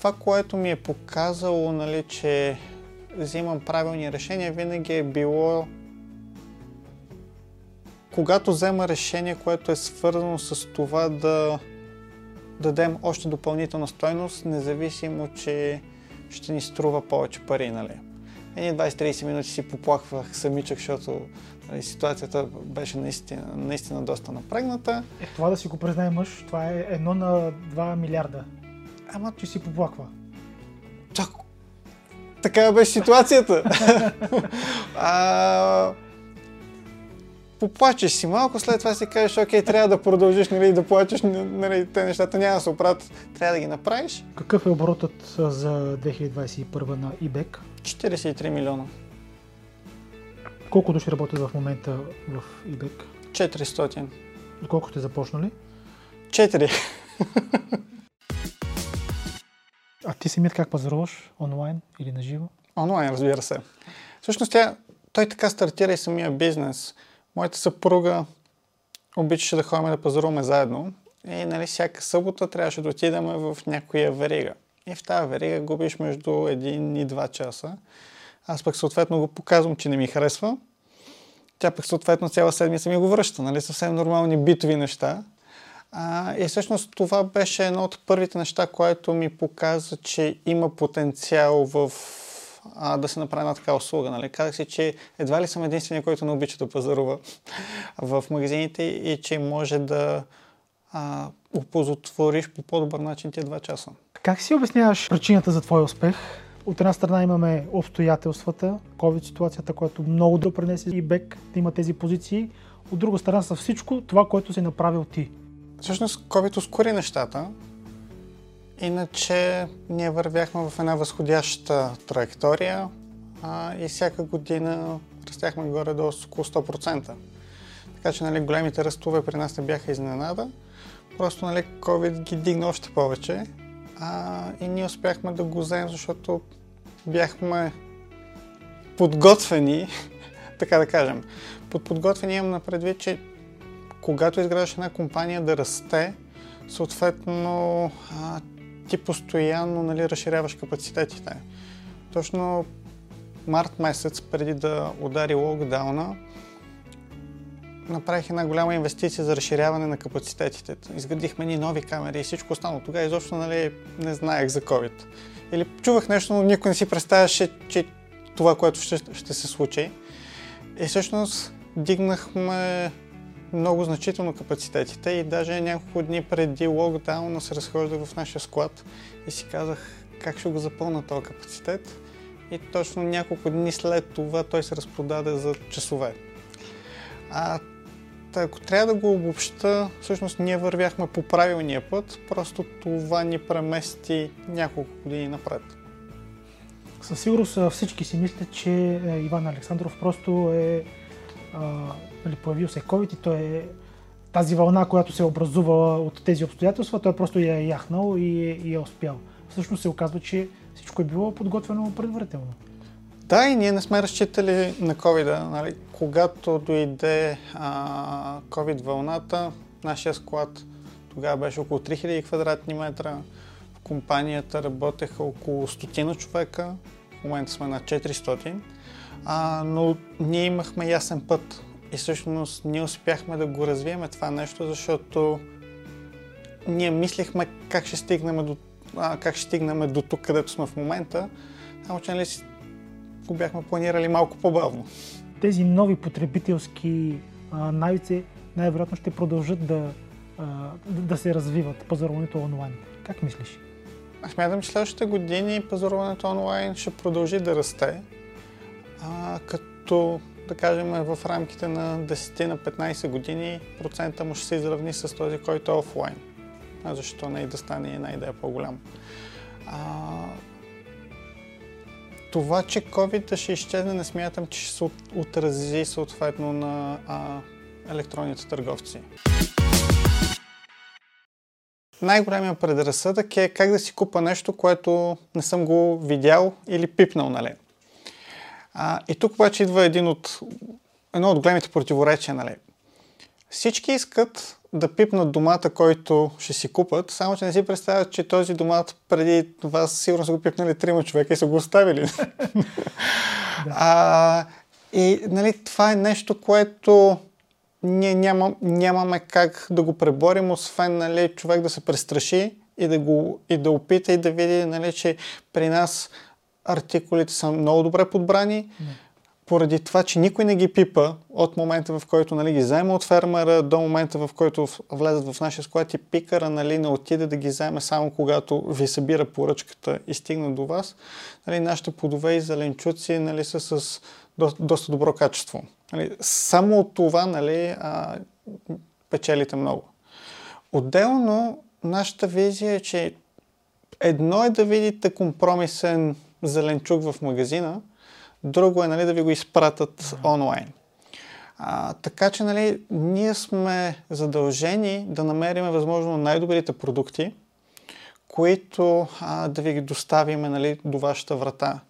това, което ми е показало, нали, че взимам правилни решения, винаги е било когато взема решение, което е свързано с това да дадем още допълнителна стойност, независимо, че ще ни струва повече пари, нали. Едни 20-30 минути си поплахвах самичък, защото нали, ситуацията беше наистина, наистина доста напрегната. Е, това да си го признае мъж, това е едно на 2 милиарда. Ама че си поплаква. Чак, така беше ситуацията. а, поплачеш си малко, след това си кажеш, окей, трябва да продължиш нали, да плачеш, нали, те нещата няма да се оправят, трябва да ги направиш. Какъв е оборотът за 2021 на eBay? 43 милиона. Колко души работят в момента в eBay? 400. Колко сте започнали? 4. а ти самият как пазаруваш? Онлайн или на живо? Онлайн, разбира се. Всъщност тя, той така стартира и самия бизнес. Моята съпруга обичаше да ходим да пазаруваме заедно и нали, всяка събота трябваше да отидем в някоя верига. И в тази верига губиш между 1 и 2 часа. Аз пък съответно го показвам, че не ми харесва. Тя пък съответно цяла седмица ми го връща. Нали? Съвсем нормални битови неща. А, и всъщност това беше едно от първите неща, което ми показа, че има потенциал в а, да се направи една така услуга. Нали? Казах си, че едва ли съм единствения, който не обича да пазарува в магазините и че може да а, опозотвориш по по-добър начин тия два часа. Как си обясняваш причината за твоя успех? От една страна имаме обстоятелствата, COVID ситуацията, която много допренесе и бек да има тези позиции. От друга страна са всичко това, което си направил ти. Всъщност COVID ускори нещата, Иначе ние вървяхме в една възходяща траектория а, и всяка година растяхме горе до около 100%. Така че нали, големите ръстове при нас не бяха изненада. Просто нали, COVID ги дигна още повече а, и ние успяхме да го вземем, защото бяхме подготвени, така да кажем. Под подготвени имам на предвид, че когато изграждаш една компания да расте, съответно а, ти постоянно нали, разширяваш капацитетите. Точно март месец, преди да удари локдауна, направих една голяма инвестиция за разширяване на капацитетите. Изградихме ни нови камери и всичко останало. Тогава изобщо нали, не знаех за COVID. Или чувах нещо, но никой не си представяше, че това, което ще, ще се случи. И всъщност дигнахме много значително капацитетите и даже няколко дни преди локдауна се разхождах в нашия склад и си казах как ще го запълна този капацитет. И точно няколко дни след това той се разпродаде за часове. А ако трябва да го обобща, всъщност ние вървяхме по правилния път, просто това ни премести няколко години напред. Със сигурност всички си мислят, че е, Иван Александров просто е нали, появил се COVID и той е тази вълна, която се е образувала от тези обстоятелства, той просто я е яхнал и, и е успял. Всъщност се оказва, че всичко е било подготвено предварително. Да, и ние не сме разчитали на COVID. Нали? Когато дойде а, COVID вълната, нашия склад тогава беше около 3000 квадратни метра. В компанията работеха около 100 човека. В момента сме на 400. А, но ние имахме ясен път и всъщност ние успяхме да го развиеме това нещо, защото ние мислихме как ще стигнем до, а, как ще стигнем до тук, където сме в момента, само че нали, го бяхме планирали малко по-бавно. Тези нови потребителски а, навици най-вероятно ще продължат да, а, да се развиват, пазаруването онлайн. Как мислиш? Аз смятам, че следващите години пазаруването онлайн ще продължи да расте, а, като да кажем, в рамките на 10 на 15 години процента му ще се изравни с този, който е офлайн. А защо не и да стане една идея по-голям. Това, че COVID ще изчезне, не смятам, че ще се отрази съответно на а, електронните търговци. Най-големият предразсъдък е как да си купа нещо, което не съм го видял или пипнал, нали? А, и тук обаче идва един от, едно от големите противоречия. Нали? Всички искат да пипнат домата, който ще си купат, само че не си представят, че този домат преди вас сигурно са го пипнали трима човека и са го оставили. а, и нали, това е нещо, което ние няма, нямаме как да го преборим, освен нали, човек да се престраши и да, го, и да опита и да види, нали, че при нас артикулите са много добре подбрани. Не поради това, че никой не ги пипа от момента, в който нали, ги взема от фермера до момента, в който влезат в нашия склад и пикара нали, не отиде да ги вземе само когато ви събира поръчката и стигна до вас. Нали, нашите плодове и зеленчуци нали, са с до, доста добро качество. Нали, само от това нали, а, печелите много. Отделно, нашата визия е, че едно е да видите компромисен зеленчук в магазина, друго е нали, да ви го изпратят mm-hmm. онлайн. А, така че нали, ние сме задължени да намерим възможно най-добрите продукти, които а, да ви ги доставиме нали, до вашата врата.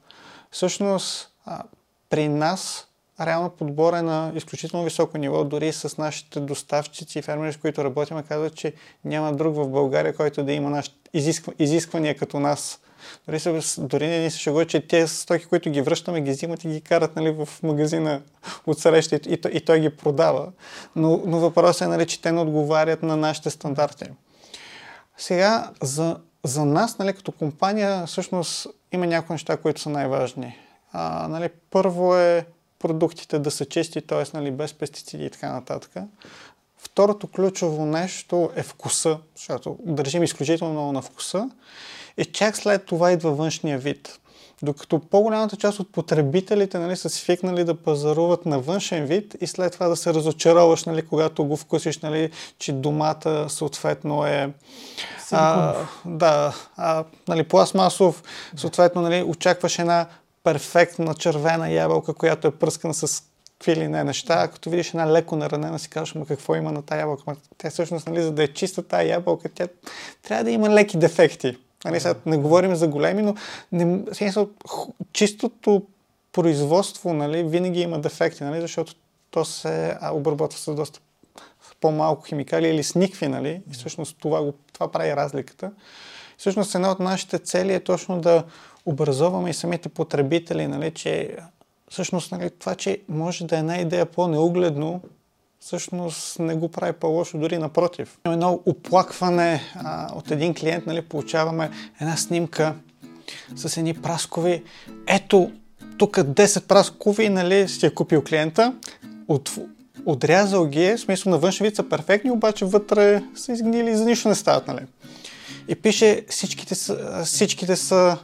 Всъщност, а, при нас реално подбор е на изключително високо ниво, дори с нашите доставчици и фермери, с които работим, казват, че няма друг в България, който да има нашите изисква, изисквания като нас дори, се, дори не ни се шегува, че тези стоки, които ги връщаме, ги взимат и ги карат нали, в магазина от среща и, и, и той ги продава. Но, но въпросът е, нали, че те не отговарят на нашите стандарти. Сега, за, за нас, нали, като компания, всъщност има някои неща, които са най-важни. А, нали, първо е продуктите да са чисти, т.е. Нали, без пестициди и така нататък. Второто ключово нещо е вкуса, защото държим изключително много на вкуса. И чак след това идва външния вид. Докато по-голямата част от потребителите нали, са свикнали да пазаруват на външен вид и след това да се разочароваш, нали, когато го вкусиш, нали, че домата съответно е а, да, а, нали, пластмасов, съответно нали, очакваш една перфектна червена ябълка, която е пръскана с какви ли не неща. Като видиш една леко наранена, си казваш, ма какво има на тази ябълка? Тя всъщност, нали, за да е чиста тази ябълка, тя трябва да има леки дефекти. Нали, сега не говорим за големи, но не, сега, чистото производство нали, винаги има дефекти, нали, защото то се обработва с доста по-малко химикали или с никви, нали? И всъщност това, го, това прави разликата. Всъщност една от нашите цели е точно да образоваме и самите потребители, нали, че всъщност нали, това, че може да е една идея по-неугледно, всъщност не го прави по-лошо, дори напротив. Има едно оплакване а, от един клиент, нали, получаваме една снимка с едни праскови. Ето, тук 10 праскови, нали, си е купил клиента, от, отрязал ги е, смисъл на външен вид са перфектни, обаче вътре са изгнили и за нищо не стават, нали. И пише, всичките са, всичките са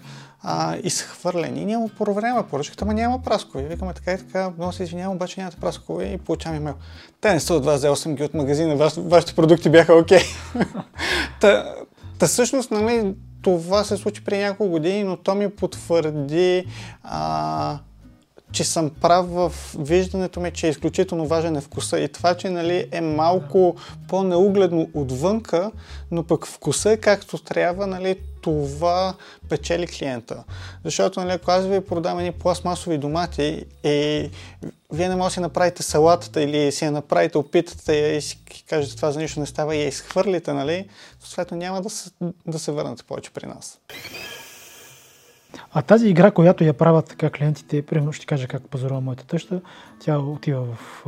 а, изхвърлени. Ние му проверяваме поръчката, ама няма праскови. Викаме така и така, много се извинявам, обаче нямате праскови и получаваме имейл. Те не са от вас, взел съм ги от магазина, Ваш, вашите продукти бяха окей. Okay. та, та всъщност, нали, това се случи при няколко години, но то ми потвърди а, че съм прав в виждането ми, че е изключително важен е вкуса и това, че нали, е малко по-неугледно отвънка, но пък вкуса е както трябва, нали, това печели клиента. Защото нали, ако аз ви продам едни пластмасови домати и вие не можете да си направите салатата или си я направите, опитате и си кажете това за нищо не става и я изхвърлите, нали, съответно няма да се, да се върнете повече при нас. А тази игра, която я правят така клиентите, примерно ще кажа как пазарува моята тъща, тя отива в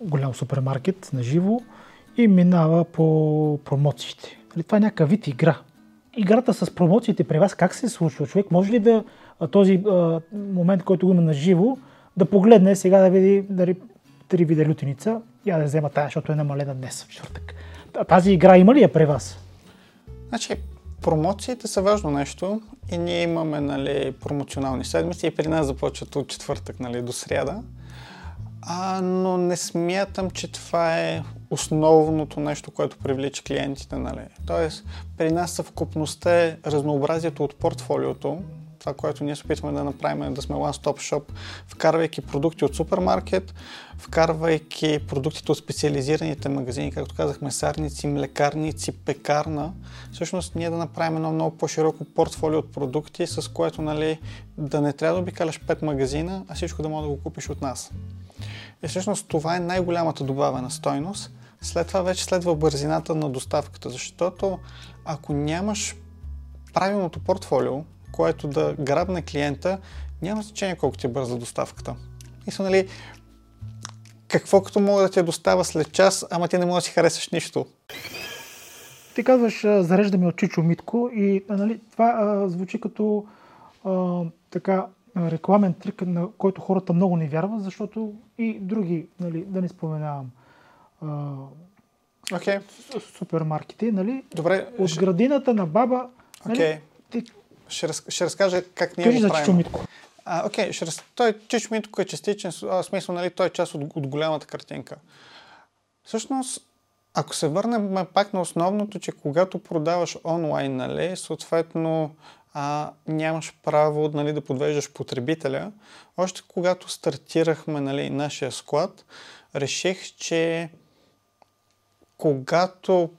голям супермаркет на живо и минава по промоциите. Нали, това е някакъв вид игра. Играта с промоциите при вас как се случва? Човек може ли да този а, момент, който го има на живо, да погледне сега да види дали три вида лютеница, я да взема тая, защото е намалена днес в четвъртък. Тази игра има ли я при вас? Значи, Промоциите са важно нещо и ние имаме нали, промоционални седмици и при нас започват от четвъртък нали, до сряда. А, но не смятам, че това е основното нещо, което привлича клиентите. Нали. Тоест, при нас съвкупността е разнообразието от портфолиото, това, което ние се опитваме да направим е да сме one-stop shop, вкарвайки продукти от супермаркет, вкарвайки продуктите от специализираните магазини, както казах, месарници, млекарници, пекарна. Всъщност ние да направим едно много по-широко портфолио от продукти, с което нали, да не трябва да обикаляш 5 магазина, а всичко да може да го купиш от нас. И всъщност това е най-голямата добавена стойност. След това вече следва бързината на доставката, защото ако нямаш правилното портфолио, което да грабне клиента, няма значение колко ти е бърза доставката. Мисля, нали, какво като мога да те достава след час, ама ти не можеш да си харесаш нищо. Ти казваш, зареждаме от Чичо Митко и нали, това а, звучи като а, така рекламен трик, на който хората много не вярват, защото и други, нали, да не споменавам, а, okay. супермаркети, нали? Добре. От градината на баба, нали, okay. ти... ще, раз, ще разкажа как ние Кажи го за Чичо Митко. А, окей, ще раз... той Чичо Митко е частичен, а, смисъл, нали, той е част от, от голямата картинка. Всъщност, ако се върнем пак на основното, че когато продаваш онлайн, нали, съответно а, нямаш право нали, да подвеждаш потребителя. Още когато стартирахме нали, нашия склад, реших, че когато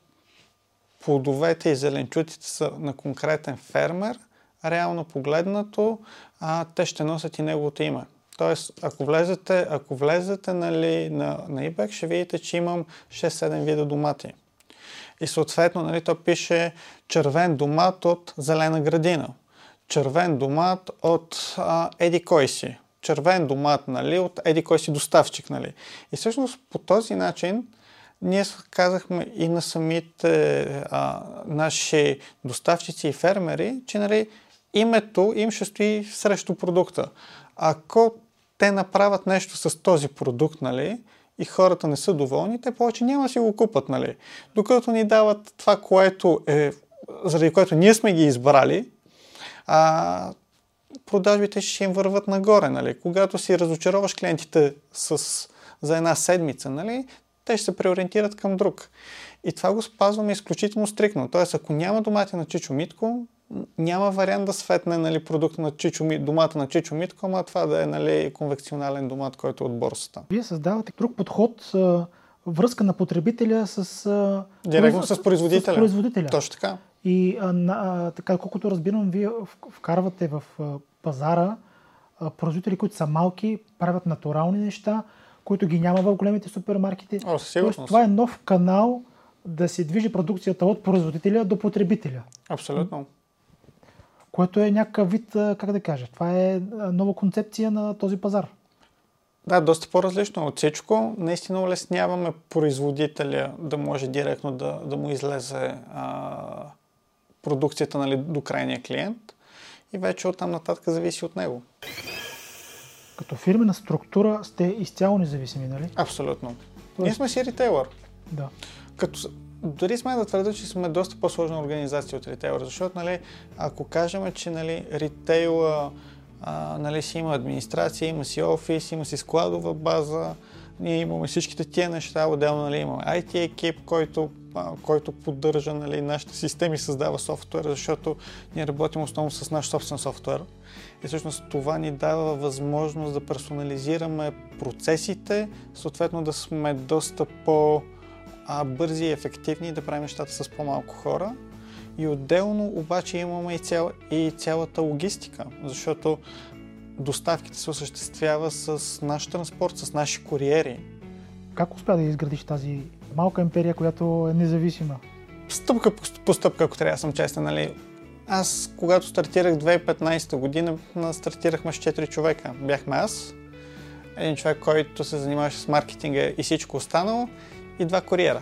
плодовете и зеленчуците са на конкретен фермер, реално погледнато, а, те ще носят и неговото име. Тоест, ако влезете, ако влезете нали, на, на eBay, ще видите, че имам 6-7 вида домати. И съответно, нали, то пише червен домат от зелена градина, червен домат от а, еди кой си, червен домат нали, от еди кой си доставчик. Нали. И всъщност по този начин ние казахме и на самите а, наши доставчици и фермери, че нали, името им ще стои срещу продукта. Ако те направят нещо с този продукт, нали, и хората не са доволни, те повече няма да си го купат, нали. Докато ни дават това, което е, заради което ние сме ги избрали, а, продажбите ще им върват нагоре, нали. Когато си разочароваш клиентите с, за една седмица, нали, те ще се преориентират към друг. И това го спазваме изключително стрикно. Тоест, ако няма домати на Чичо Митко, няма вариант да светне нали, продукт на Чичо, домата на Чичо Митко, ама това да е нали, конвекционален домат, който е от борсата. Вие създавате друг подход, връзка на потребителя с... Директно с производителя. С производителя. Точно така. И а, а, така, колкото разбирам, вие вкарвате в пазара а, производители, които са малки, правят натурални неща, които ги няма в големите супермаркети. О, Тоест, това е нов канал да се движи продукцията от производителя до потребителя. Абсолютно което е някакъв вид, как да кажа, това е нова концепция на този пазар. Да, доста по-различно от всичко. Наистина улесняваме производителя да може директно да, да му излезе а, продукцията нали, до крайния клиент и вече оттам нататък зависи от него. Като фирмена структура сте изцяло независими, нали? Абсолютно. Тоест... Ние сме си ритейлър. Да. Като дори сме да твърда, че сме доста по-сложна организация от ритейлър, защото нали, ако кажем, че нали, ритейла а, нали, си има администрация, има си офис, има си складова база, ние имаме всичките тия неща, отделно нали, имаме IT екип, който, който поддържа нали, нашите системи, създава софтуер, защото ние работим основно с наш собствен софтуер. И всъщност това ни дава възможност да персонализираме процесите, съответно да сме доста по- а, бързи и ефективни да правим нещата с по-малко хора. И отделно обаче имаме и, цял, и цялата логистика, защото доставките се осъществява с наш транспорт, с наши куриери. Как успя да изградиш тази малка империя, която е независима? Стъпка по стъпка, ако трябва да съм честен, нали? Аз, когато стартирах 2015 година, стартирахме с 4 човека. Бяхме аз, един човек, който се занимаваше с маркетинга и всичко останало и два куриера.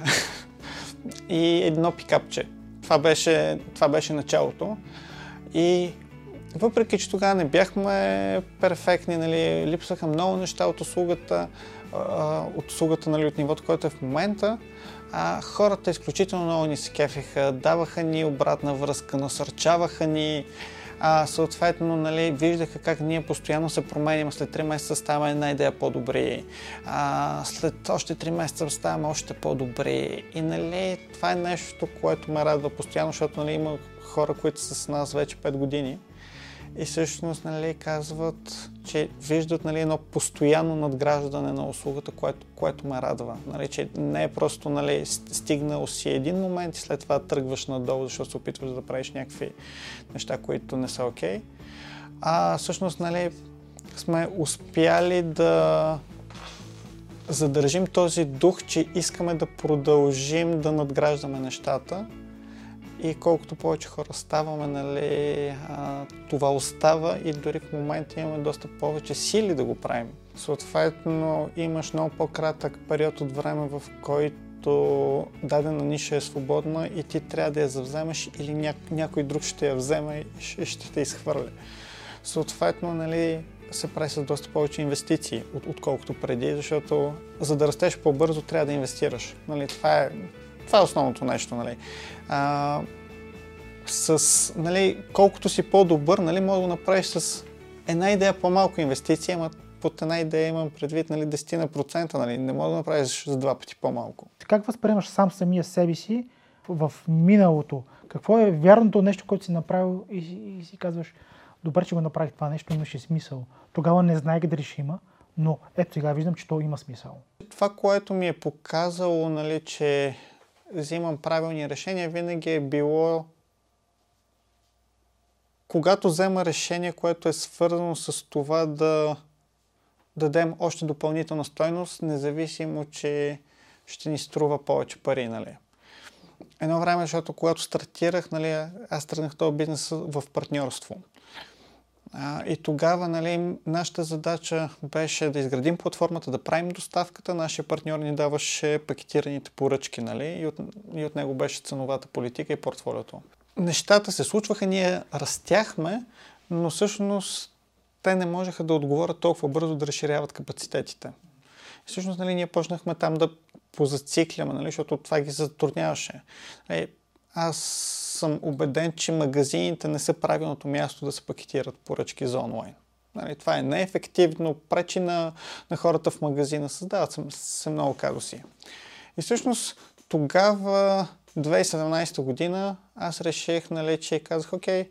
и едно пикапче. Това беше, това беше началото. И въпреки, че тогава не бяхме перфектни, нали, липсваха много неща от услугата, от услугата нали, от нивото, което е в момента, а, хората изключително много ни се кефиха, даваха ни обратна връзка, насърчаваха ни, а, съответно, нали, виждаха как ние постоянно се променим. След 3 месеца ставаме една идея по-добри. А, след още 3 месеца ставаме още по-добри. И нали, това е нещо, което ме радва постоянно, защото нали, има хора, които са с нас вече 5 години и всъщност нали, казват, че виждат нали, едно постоянно надграждане на услугата, което, което ме радва. Нали, че не е просто нали, стигнал си един момент и след това тръгваш надолу, защото се опитваш да правиш някакви неща, които не са окей. Okay. А всъщност нали, сме успяли да задържим този дух, че искаме да продължим да надграждаме нещата и колкото повече хора ставаме, нали, а, това остава и дори в момента имаме доста повече сили да го правим. Съответно, имаш много по-кратък период от време, в който дадена ниша е свободна и ти трябва да я завземеш или ня... някой друг ще я вземе и ще, те изхвърля. Съответно, нали, се прави с доста повече инвестиции, от, отколкото преди, защото за да растеш по-бързо трябва да инвестираш. Нали, това, е, това е основното нещо. Нали. А, с, нали, колкото си по-добър, нали, може да го направиш с една идея по-малко инвестиция, ама под една идея имам предвид нали, 10%, нали, не може да направиш с два пъти по-малко. Как възприемаш сам самия себе си в миналото? Какво е вярното нещо, което си направил и, и си казваш, добре, че го направих това нещо, имаше смисъл. Тогава не знаех дали ще има, но ето сега виждам, че то има смисъл. Това, което ми е показало, нали, че взимам правилни решения, винаги е било когато взема решение, което е свързано с това да дадем още допълнителна стойност, независимо, че ще ни струва повече пари. Нали. Едно време, защото когато стартирах, нали, аз тръгнах този бизнес в партньорство. А, и тогава нали, нашата задача беше да изградим платформата, да правим доставката. Нашия партньор ни даваше пакетираните поръчки нали, и, от, и от него беше ценовата политика и портфолиото. Нещата се случваха, ние растяхме, но всъщност те не можеха да отговорят толкова бързо да разширяват капацитетите. Всъщност нали, ние почнахме там да позацикляме, нали, защото това ги затрудняваше. Нали, аз съм убеден, че магазините не са правилното място да се пакетират поръчки за онлайн. Нали, това е неефективно, пречи на, на хората в магазина, създават се, се много казуси. И всъщност тогава, 2017 година, аз реших, нали, че казах, окей,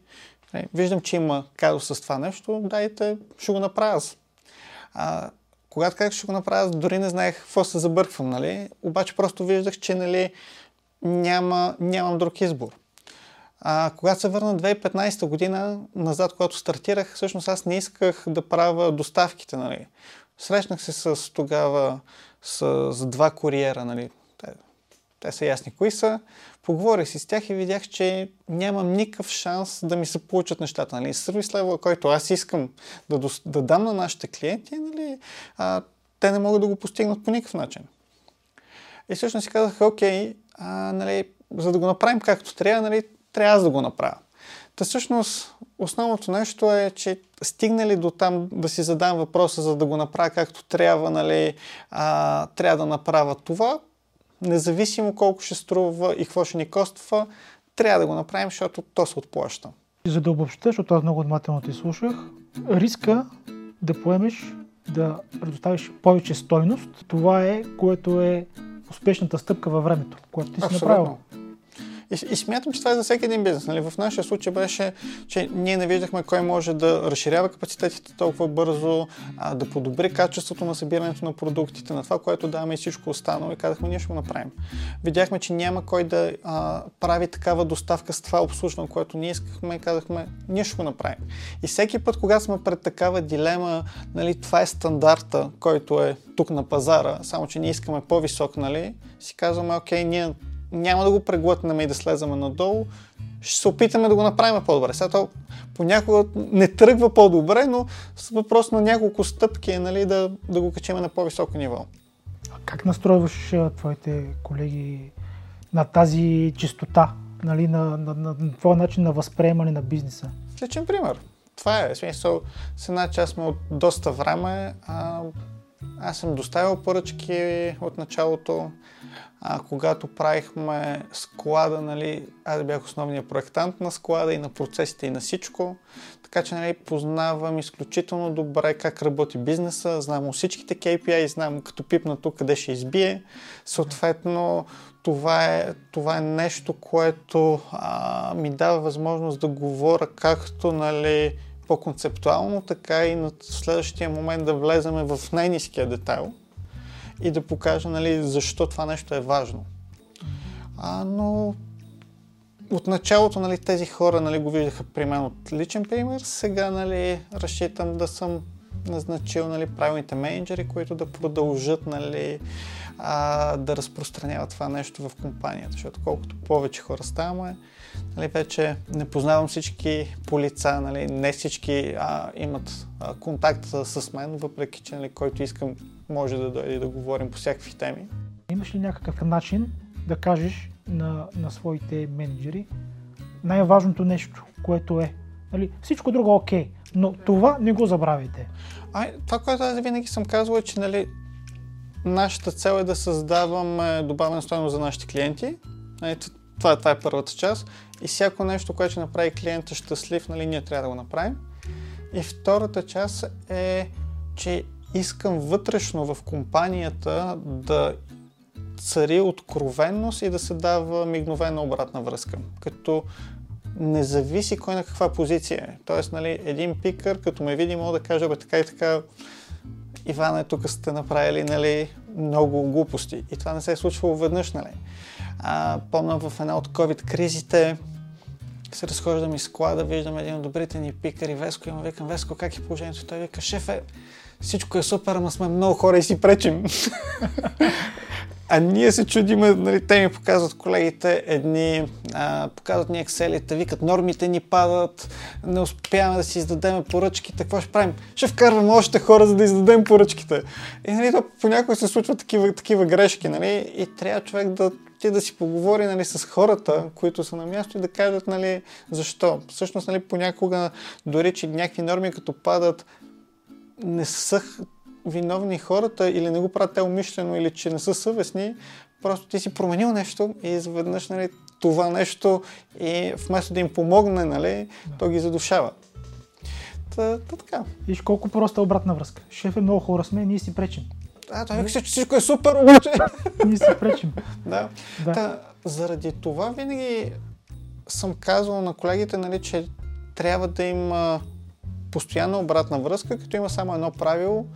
нали, виждам, че има казус с това нещо, дайте, ще го направя. А, когато казах, ще го направя, дори не знаех какво се забърквам, нали? Обаче просто виждах, че нали, няма, нямам друг избор. А, когато се върна 2015 година, назад, когато стартирах, всъщност аз не исках да правя доставките. Нали. Срещнах се с тогава с, с два куриера. Нали. Те, те са ясни кои са. Поговорих си с тях и видях, че нямам никакъв шанс да ми се получат нещата. Нали. Сервис левел, който аз искам да, да дам на нашите клиенти, нали, а, те не могат да го постигнат по никакъв начин. И всъщност си казах, окей, а, нали, за да го направим както трябва, нали, трябва аз да го направя. Та всъщност основното нещо е, че стигнали до там да си задам въпроса, за да го направя както трябва, нали, а, трябва да направя това, независимо колко ще струва и какво ще ни коства, трябва да го направим, защото то се отплаща. За да обобща, защото аз много внимателно ти слушах, риска да поемеш, да предоставиш повече стойност, това е, което е успешната стъпка във времето, което ти си направил. И, и смятам, че това е за всеки един бизнес. Нали? В нашия случай беше, че ние не виждахме кой може да разширява капацитетите толкова бързо, а, да подобри качеството на събирането на продуктите, на това, което даваме и всичко останало и казахме, ние ще го направим. Видяхме, че няма кой да а, прави такава доставка с това обслужване, което ние искахме и казахме, ние ще го направим. И всеки път, когато сме пред такава дилема, нали, това е стандарта, който е тук на пазара, само че ние искаме по-висок, нали, си казваме, окей, ние няма да го преглътнем и да слезаме надолу, ще се опитаме да го направим по-добре. Сега то понякога не тръгва по-добре, но с въпрос на няколко стъпки е нали, да, да го качим на по-високо ниво. А как настройваш твоите колеги на тази чистота, нали, на, на, на, на твоя начин на възприемане на бизнеса? Личен пример. Това е. Смисъл, с една част сме от доста време. А, аз съм доставил поръчки от началото. А, когато правихме склада, нали, аз бях основният проектант на склада и на процесите и на всичко. Така че нали, познавам изключително добре как работи бизнеса, знам всичките KPI, знам като пипна тук къде ще избие. Съответно, това е, това е нещо, което а, ми дава възможност да говоря както нали, по-концептуално, така и на следващия момент да влеземе в най-низкия детайл и да покажа нали, защо това нещо е важно. А, но от началото нали, тези хора нали, го виждаха при мен от личен пример, сега нали, разчитам да съм назначил нали, правилните менеджери, които да продължат нали, а, да разпространяват това нещо в компанията. Защото колкото повече хора ставаме, нали, вече не познавам всички по лица, нали, не всички а, имат а, контакт с мен, въпреки че нали, който искам може да дойде и да говорим по всякакви теми. Имаш ли някакъв начин да кажеш на, на своите менеджери най-важното нещо, което е? Нали, всичко друго е окей, но това не го забравяйте. А, това, което аз винаги съм казвал е, че нали, нашата цел е да създаваме добавена стоеност за нашите клиенти. Това, това е първата част. И всяко нещо, което ще направи клиента щастлив, нали, ние трябва да го направим. И втората част е, че искам вътрешно в компанията да цари откровенност и да се дава мигновена обратна връзка. Като не зависи кой на каква позиция е. Тоест, нали, един пикър, като ме види, мога да каже, бе, така и така, Ивана, тук сте направили нали, много глупости. И това не се е случвало веднъж. Нали. А, помня в една от COVID кризите, се разхождам из склада, виждам един от добрите ни пикари, Веско, и му викам, Веско, как е положението? Той вика, шефе, всичко е супер, ама сме много хора и си пречим. А ние се чудиме, нали, те ми показват колегите едни, а, показват ни екселите, викат нормите ни падат, не успяваме да си издадем поръчките, какво ще правим? Ще вкарваме още хора, за да издадем поръчките. И нали, то понякога се случват такива, такива грешки, нали, и трябва човек да ти да си поговори нали, с хората, които са на място и да кажат нали, защо. Всъщност нали, понякога дори, че някакви норми като падат, не са виновни хората или не го правят те умишлено или че не са съвестни, просто ти си променил нещо и изведнъж нали, това нещо и вместо да им помогне, нали, да. то ги задушава. Та, та така. Виж колко проста обратна връзка. Шеф е много хора сме, ние си пречим. А, той вика, че всичко е супер, обаче. ние си пречим. да. да. Та, заради това винаги съм казвал на колегите, нали, че трябва да има постоянна обратна връзка, като има само едно правило,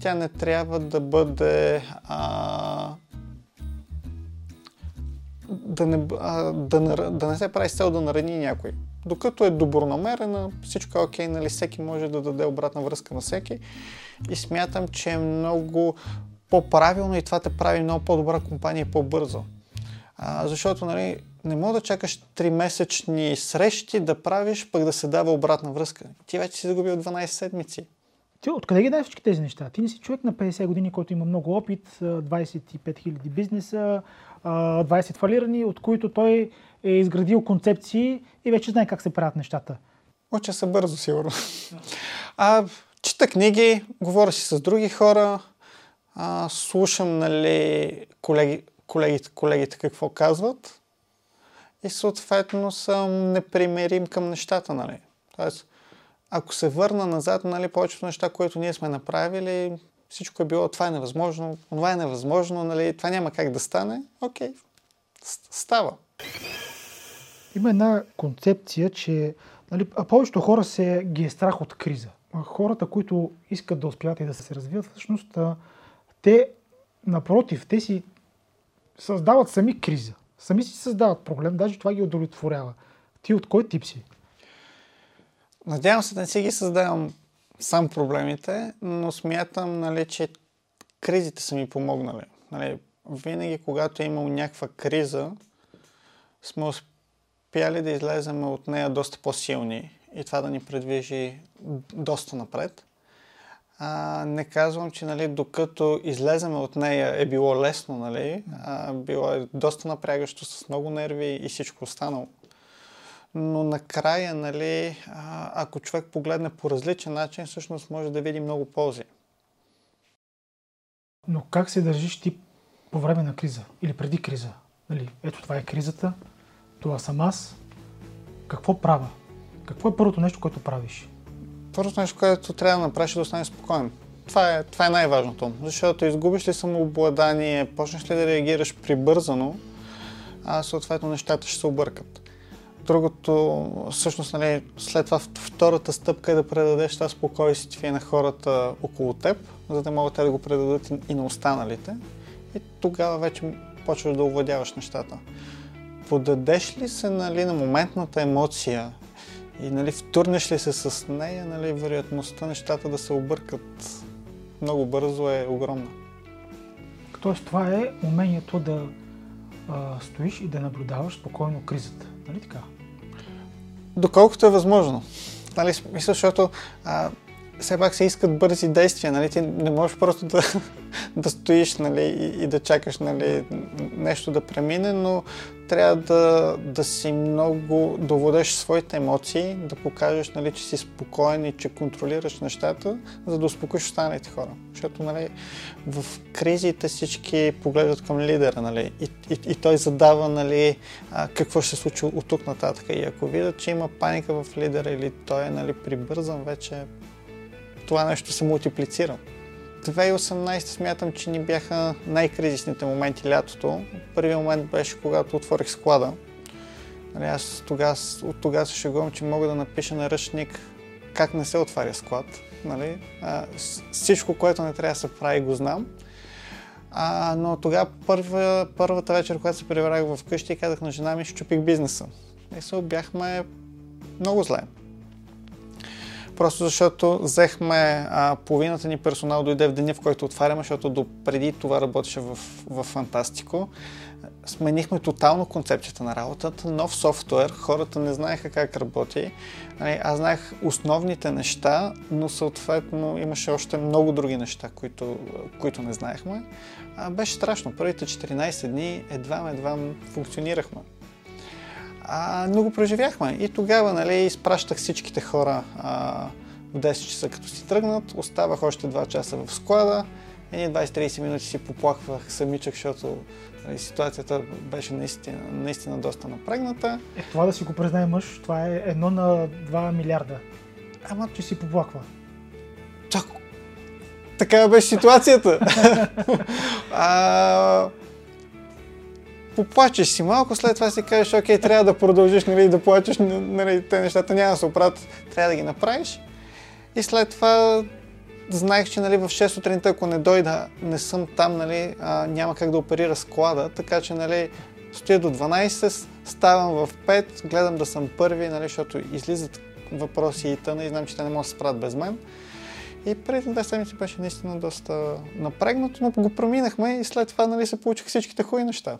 тя не трябва да бъде а, да, не, а, да, не, да не се прави с цел да нарани някой. Докато е добронамерена, всичко е окей, нали, всеки може да даде обратна връзка на всеки. И смятам, че е много по-правилно и това те прави много по-добра компания по-бързо. А, защото нали, не мога да чакаш 3 месечни срещи да правиш, пък да се дава обратна връзка. Ти вече си загубил 12 седмици. Ти откъде ги знаеш всички тези неща? Ти не си човек на 50 години, който има много опит, 25 000 бизнеса, 20 фалирани, от които той е изградил концепции и вече знае как се правят нещата. Уча се бързо, сигурно. А, чита книги, говоря си с други хора, а, слушам нали, колеги, колегите, колегите какво казват и съответно съм непримерим към нещата. Нали. Тоест, ако се върна назад, нали, повечето неща, които ние сме направили, всичко е било, това е невъзможно, това е невъзможно, нали, това няма как да стане, окей, става. Има една концепция, че нали, повечето хора се ги е страх от криза. Хората, които искат да успяват и да се развиват, всъщност те, напротив, те си създават сами криза. Сами си създават проблем, даже това ги удовлетворява. Ти от кой тип си? Надявам се да не си ги създавам сам проблемите, но смятам, нали, че кризите са ми помогнали. Нали, винаги, когато е имал някаква криза, сме успяли да излезем от нея доста по-силни и това да ни предвижи доста напред. А, не казвам, че нали, докато излеземе от нея е било лесно, нали, а, било е доста напрягащо с много нерви и всичко останало но накрая, нали, ако човек погледне по различен начин, всъщност може да види много ползи. Но как се държиш ти по време на криза или преди криза? Нали, ето това е кризата, това съм аз. Какво правя? Какво е първото нещо, което правиш? Първото нещо, което трябва да направиш е да останеш спокоен. Това е, това е най-важното. Защото изгубиш ли самообладание, почнеш ли да реагираш прибързано, а съответно нещата ще се объркат. Другото, всъщност, нали, след това втората стъпка е да предадеш това спокойствие на хората около теб, за да могат те да го предадат и на останалите. И тогава вече почваш да овладяваш нещата. Подадеш ли се нали, на моментната емоция И нали, втурнеш ли се с нея, нали, вероятността нещата да се объркат много бързо е огромна. Тоест това е умението да а, стоиш и да наблюдаваш спокойно кризата. Нали така? Доколкото е възможно. Нали, мисля, защото а, все пак се искат бързи действия, нали? Ти не можеш просто да, да стоиш нали, и, и да чакаш нали, нещо да премине, но трябва да, да си много, да водеш своите емоции, да покажеш, нали, че си спокоен и че контролираш нещата, за да успокоиш останалите хора. Защото нали, в кризите всички поглеждат към лидера нали, и, и, и той задава нали, какво ще се случи от тук нататък. И ако видят, че има паника в лидера или той е нали, прибързан, вече това нещо се мултиплицира. 2018 смятам, че ни бяха най-кризисните моменти лятото. Първият момент беше когато отворих склада. Нали, аз тогава, от тогава се шегувам, че мога да напиша на ръчник как не се отваря склад. Нали? А, всичко, което не трябва да се прави, го знам. А, но тогава първа, първата вечер, когато се прибрах в къщи, казах на жена ми, щупих бизнеса. И се бяхме много зле. Просто защото взехме а, половината ни персонал дойде в деня, в който отваряме, защото до това работеше в, в Фантастико. Сменихме тотално концепцията на работата, нов софтуер, хората не знаеха как работи. Нали, аз знаех основните неща, но съответно имаше още много други неща, които, които не знаехме. А, беше страшно. Първите 14 дни едва-едва функционирахме. А, но го преживяхме. И тогава нали, изпращах всичките хора а, в 10 часа като си тръгнат. Оставах още 2 часа в склада. Едни 20-30 минути си поплаквах самичък, защото нали, ситуацията беше наистина, наистина доста напрегната. Е, това да си го признае мъж, това е едно на 2 милиарда. Ама, че си поплаква. Чак, така беше ситуацията. а, поплачеш си малко, след това си кажеш, окей, трябва да продължиш нали, да плачеш, нали, те нещата няма да се оправят, трябва да ги направиш. И след това знаех, че нали, в 6 сутринта, ако не дойда, не съм там, нали, а, няма как да оперира склада, така че нали, стоя до 12, ставам в 5, гледам да съм първи, нали, защото излизат въпроси и тъна и знам, че те не могат да се справят без мен. И преди две седмици беше наистина доста напрегнато, но го проминахме и след това нали, се получиха всичките хубави неща.